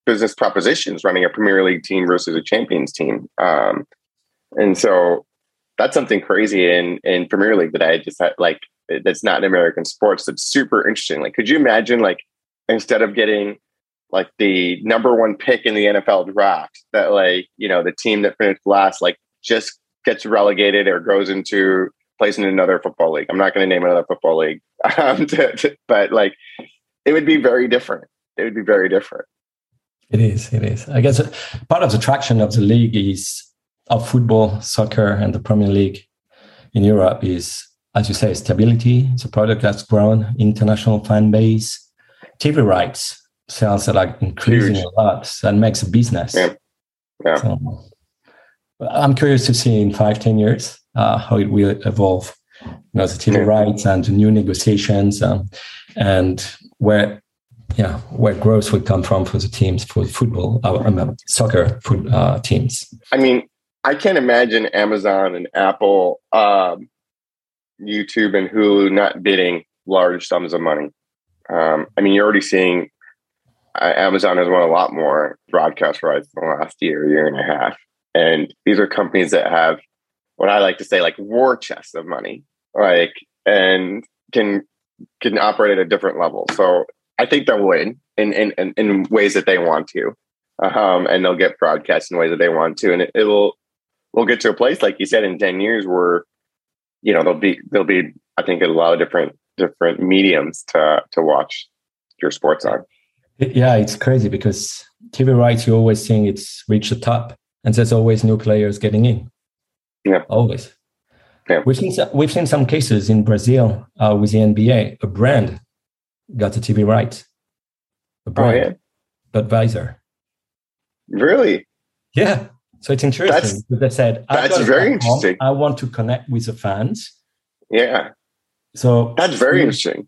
business propositions running a Premier League team versus a Champions team. Um, and so that's something crazy in in Premier League that I just had like that's not in American sports that's super interesting. Like, could you imagine like instead of getting like the number one pick in the NFL draft, that like you know the team that finished last like just gets relegated or goes into plays in another football league. I'm not going to name another football league, um, to, to, but like it would be very different. It would be very different. It is. It is. I guess part of the traction of the league is of football, soccer, and the Premier League in Europe is, as you say, stability. It's a product that's grown, international fan base, TV rights sales that are increasing Huge. a lot. That makes a business. Yeah. yeah. So, I'm curious to see in five, ten years uh, how it will evolve. You know, the TV yeah. rights and the new negotiations um, and where yeah, where growth would come from for the teams for football, uh, soccer foot, uh, teams. I mean, I can't imagine Amazon and Apple, um, YouTube and Hulu not bidding large sums of money. Um, I mean, you're already seeing uh, Amazon has won a lot more broadcast rights in the last year, year and a half. And these are companies that have what I like to say, like war chests of money, like, and can can operate at a different level. So I think they'll win in in, in, in ways that they want to. Um, and they'll get broadcast in ways that they want to. And it, it will we'll get to a place like you said in 10 years where you know there'll be there'll be i think a lot of different different mediums to to watch your sports on yeah it's crazy because tv rights you always think it's reached the top and there's always new players getting in yeah always yeah. We've seen some, we've seen some cases in Brazil uh, with the NBA. A brand got the TV rights. A brand, oh, yeah. Budweiser. Really? Yeah. So it's interesting that's, because they said, that's very interesting. I want to connect with the fans. Yeah. So that's very two, interesting.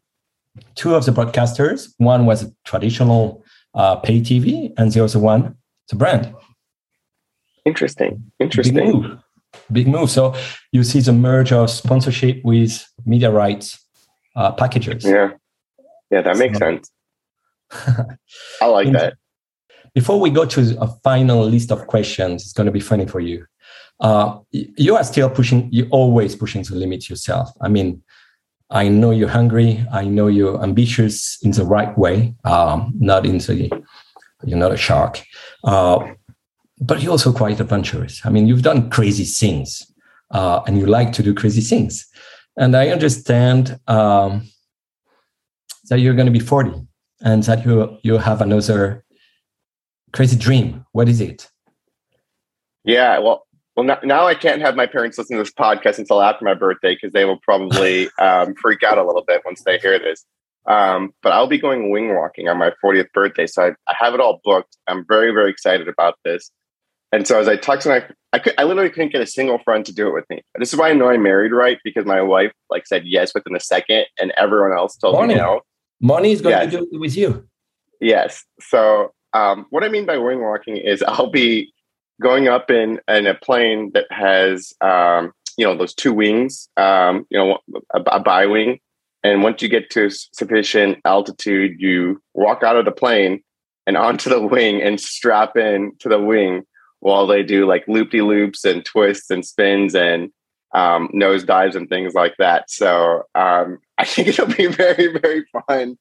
Two of the broadcasters, one was a traditional uh, pay TV, and the other one, the brand. Interesting. Interesting. Big move. Big move. So you see the merge of sponsorship with media rights uh, packages. Yeah. Yeah, that makes so, sense. I like that. Before we go to a final list of questions, it's going to be funny for you. Uh, you are still pushing, you're always pushing to limit yourself. I mean, I know you're hungry. I know you're ambitious in the right way, um, not in the, you're not a shark. Uh, but you're also quite adventurous. I mean, you've done crazy things uh, and you like to do crazy things. And I understand um, that you're going to be 40 and that you, you have another crazy dream. What is it? Yeah, well, well, now, now I can't have my parents listen to this podcast until after my birthday because they will probably um, freak out a little bit once they hear this. Um, but I'll be going wing walking on my 40th birthday. So I, I, have it all booked. I'm very, very excited about this. And so as I talked to my, I, could, I literally couldn't get a single friend to do it with me. This is why I know I married right because my wife like said yes within a second, and everyone else told me no. Money is going yes. to do it with you. Yes. So um, what I mean by wing walking is I'll be going up in in a plane that has um, you know those two wings, um, you know a, a bi wing, and once you get to sufficient altitude, you walk out of the plane and onto the wing and strap in to the wing while they do like loop de loops and twists and spins and um, nose dives and things like that. So um, I think it'll be very, very fun.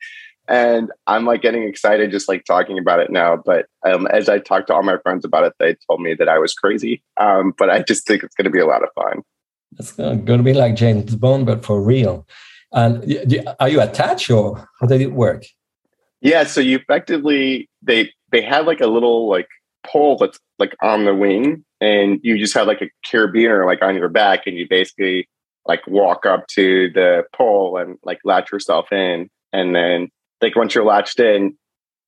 And I'm like getting excited just like talking about it now. But um, as I talked to all my friends about it, they told me that I was crazy. Um, but I just think it's going to be a lot of fun. It's going to be like James Bond, but for real. And are you attached or how did it work? Yeah, so you effectively they they have like a little like pole that's like on the wing, and you just have like a carabiner like on your back, and you basically like walk up to the pole and like latch yourself in, and then like once you're latched in,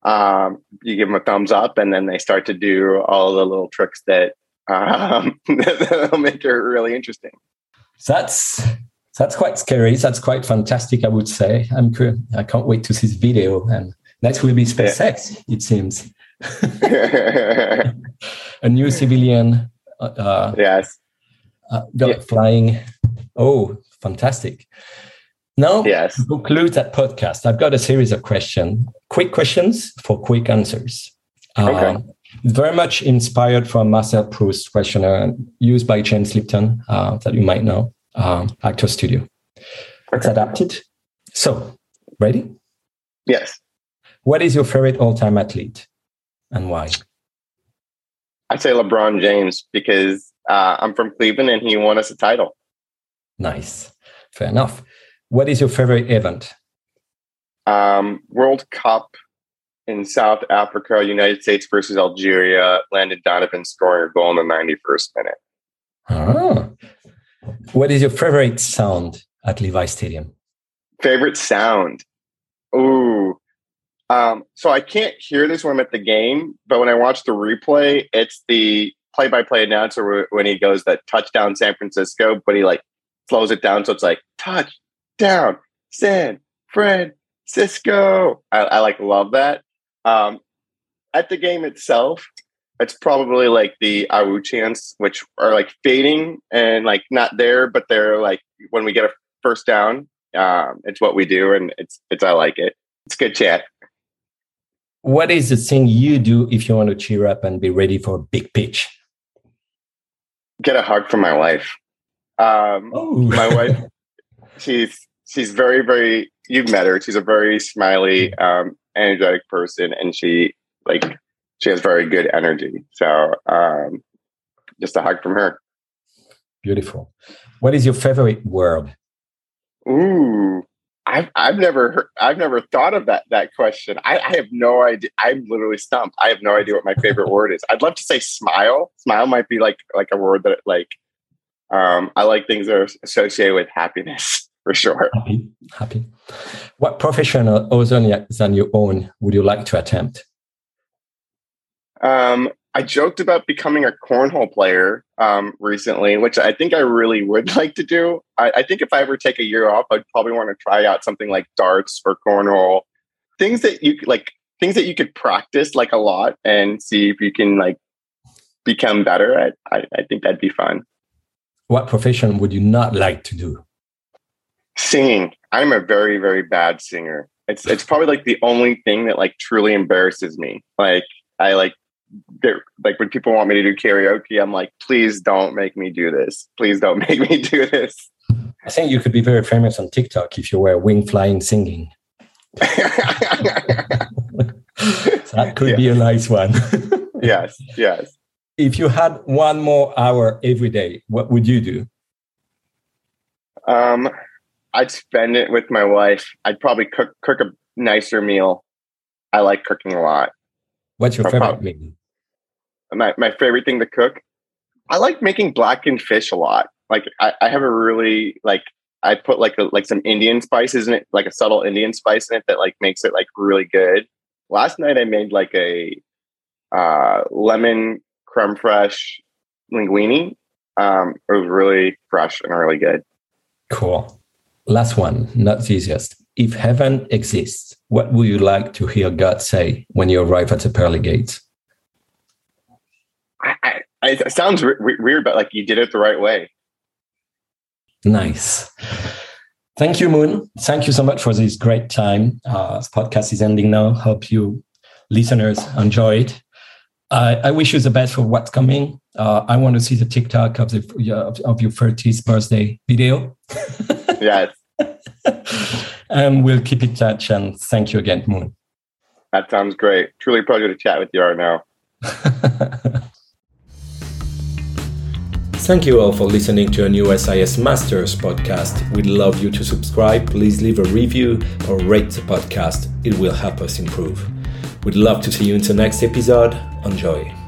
um, you give them a thumbs up, and then they start to do all the little tricks that um, that'll make it really interesting. That's that's quite scary. That's quite fantastic, I would say. I'm I can't wait to see this video. And next will be SpaceX, yeah. it seems. a new civilian. Uh, uh yes. Uh, yeah. flying. Oh, fantastic. Now, yes. to conclude that podcast, I've got a series of questions, quick questions for quick answers. Okay. Um, very much inspired from Marcel Proust's questionnaire used by James Lipton, uh, that you might know, um, Actor Studio. Okay. It's adapted. So, ready? Yes. What is your favorite all time athlete and why? I'd say LeBron James because uh, I'm from Cleveland and he won us a title. Nice. Fair enough. What is your favorite event? Um, World Cup in South Africa, United States versus Algeria. Landon Donovan scoring a goal in the 91st minute. Ah. What is your favorite sound at Levi Stadium? Favorite sound? Ooh. Um, so I can't hear this when I'm at the game, but when I watch the replay, it's the play-by-play announcer when he goes that touchdown San Francisco, but he like slows it down so it's like touch down San Francisco. I, I like love that. Um, at the game itself, it's probably like the Awu chants, which are like fading and like not there, but they're like when we get a first down, um, it's what we do, and it's it's I like it. It's good chat. What is the thing you do if you want to cheer up and be ready for a big pitch? Get a hug from my wife. Um, oh. my wife, she's she's very, very. You've met her. She's a very smiley, um, energetic person, and she like she has very good energy. So um, just a hug from her. Beautiful. What is your favorite word? Ooh, I've I've never heard, I've never thought of that that question. I, I have no idea. I'm literally stumped. I have no idea what my favorite word is. I'd love to say smile. Smile might be like like a word that like um, I like things that are associated with happiness for sure. Happy, happy. What profession other than your own would you like to attempt? Um, I joked about becoming a cornhole player um, recently, which I think I really would like to do. I, I, think if I ever take a year off, I'd probably want to try out something like darts or cornhole, things that you like, things that you could practice like a lot and see if you can like become better at. I, I think that'd be fun. What profession would you not like to do? Singing. I'm a very, very bad singer. It's it's probably like the only thing that like truly embarrasses me. Like I like like when people want me to do karaoke, I'm like, please don't make me do this. Please don't make me do this. I think you could be very famous on TikTok if you were wing flying singing. that could yeah. be a nice one. yes, yes. If you had one more hour every day, what would you do? Um, I'd spend it with my wife. I'd probably cook cook a nicer meal. I like cooking a lot. What's your favorite meal? My my favorite thing to cook. I like making blackened fish a lot. Like I, I have a really like I put like a, like some Indian spices in it, like a subtle Indian spice in it that like makes it like really good. Last night I made like a uh, lemon creme fraiche linguine. Um, it was really fresh and really good. Cool. Last one, not the easiest. If heaven exists, what would you like to hear God say when you arrive at the pearly gates? I, I, it sounds weird, but like you did it the right way. Nice. Thank you, Moon. Thank you so much for this great time. Uh, this podcast is ending now. Hope you listeners enjoy it. Uh, I wish you the best for what's coming. Uh, I want to see the TikTok of the of your 30th birthday video. yes. and we'll keep in touch. And thank you again, Moon. That sounds great. Truly pleasure to chat with you right now. Thank you all for listening to a new SIS Masters podcast. We'd love you to subscribe. Please leave a review or rate the podcast. It will help us improve. We'd love to see you in the next episode. Enjoy.